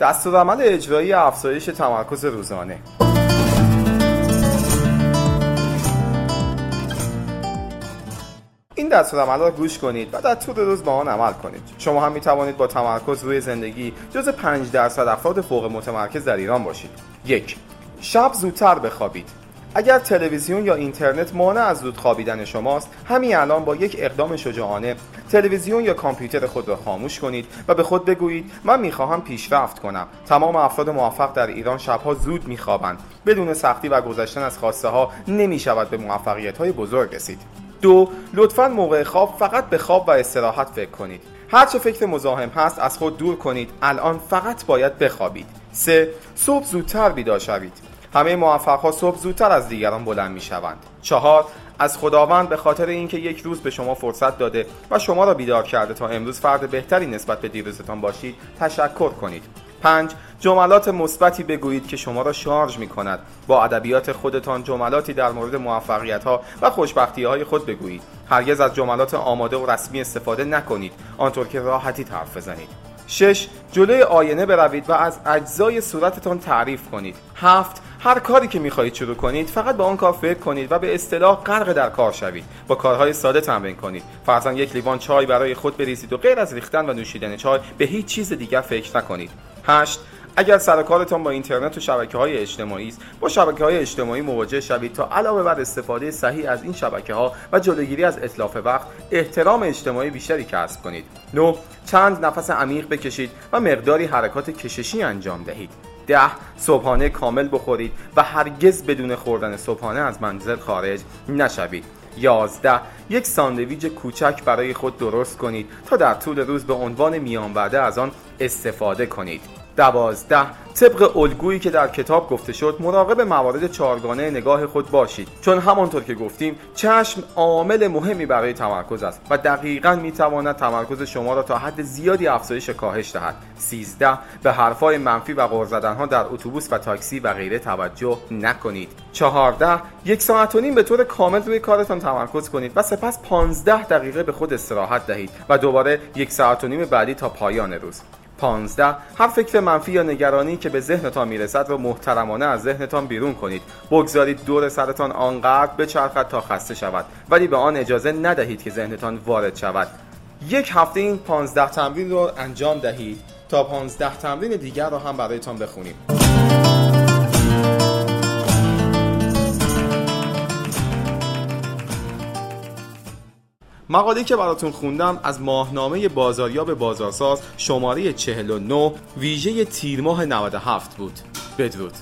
دستورالعمل اجرایی افزایش تمرکز روزانه. این دستورالعمل را گوش کنید و در طول روز با آن عمل کنید. شما هم می توانید با تمرکز روی زندگی جز 5 درصد افراد فوق متمرکز در ایران باشید. یک شب زودتر بخوابید. اگر تلویزیون یا اینترنت مانع از زود خوابیدن شماست همین الان با یک اقدام شجاعانه تلویزیون یا کامپیوتر خود را خاموش کنید و به خود بگویید من می‌خواهم پیشرفت کنم. تمام افراد موفق در ایران شبها زود میخوابند. بدون سختی و گذشتن از خواسته ها نمی‌شود به موفقیت های بزرگ رسید. دو لطفا موقع خواب فقط به خواب و استراحت فکر کنید. هرچه فکر مزاحم هست از خود دور کنید. الان فقط باید بخوابید. سه صبح زودتر بیدار شوید. همه موفقها صبح زودتر از دیگران بلند می شوند چهار از خداوند به خاطر اینکه یک روز به شما فرصت داده و شما را بیدار کرده تا امروز فرد بهتری نسبت به دیروزتان باشید تشکر کنید. پنج جملات مثبتی بگویید که شما را شارژ می کند با ادبیات خودتان جملاتی در مورد موفقیت ها و خوشبختی های خود بگویید. هرگز از جملات آماده و رسمی استفاده نکنید. آنطور که راحتی حرف بزنید. شش جلوی آینه بروید و از اجزای صورتتان تعریف کنید. هفت هر کاری که می‌خواهید شروع کنید فقط به آن کار فکر کنید و به اصطلاح غرق در کار شوید. با کارهای ساده تمرین کنید. فرضاً یک لیوان چای برای خود بریزید و غیر از ریختن و نوشیدن چای به هیچ چیز دیگر فکر نکنید. 8 اگر سر کارتان با اینترنت و شبکه های اجتماعی است با شبکه های اجتماعی مواجه شوید تا علاوه بر استفاده صحیح از این شبکه ها و جلوگیری از اطلاف وقت احترام اجتماعی بیشتری کسب کنید. 9 چند نفس عمیق بکشید و مقداری حرکات کششی انجام دهید. ده صبحانه کامل بخورید و هرگز بدون خوردن صبحانه از منزل خارج نشوید. یازده یک ساندویج کوچک برای خود درست کنید تا در طول روز به عنوان میان از آن استفاده کنید. دوازده. طبق الگویی که در کتاب گفته شد مراقب موارد چارگانه نگاه خود باشید. چون همانطور که گفتیم چشم عامل مهمی برای تمرکز است و دقیقا می‌تواند تمرکز شما را تا حد زیادی افزایش کاهش دهد. 13 به حرفهای منفی و غر ها در اتوبوس و تاکسی و غیره توجه نکنید. 14 یک ساعت و نیم به طور کامل روی کارتان تمرکز کنید و سپس 15 دقیقه به خود استراحت دهید و دوباره یک ساعت و نیم بعدی تا پایان روز. 15 هر فکر منفی یا نگرانی که به ذهنتان می‌رسد را محترمانه از ذهنتان بیرون کنید. بگذارید دور سرتان آنقدر بچرخد تا خسته شود. ولی به آن اجازه ندهید که ذهنتان وارد شود. یک هفته این 15 تمرین رو انجام دهید تا 15 تمرین دیگر را هم برایتان بخونیم. مقاله که براتون خوندم از ماهنامه بازاریاب بازارساز شماره 49 ویژه تیر ماه 97 بود. بدرود.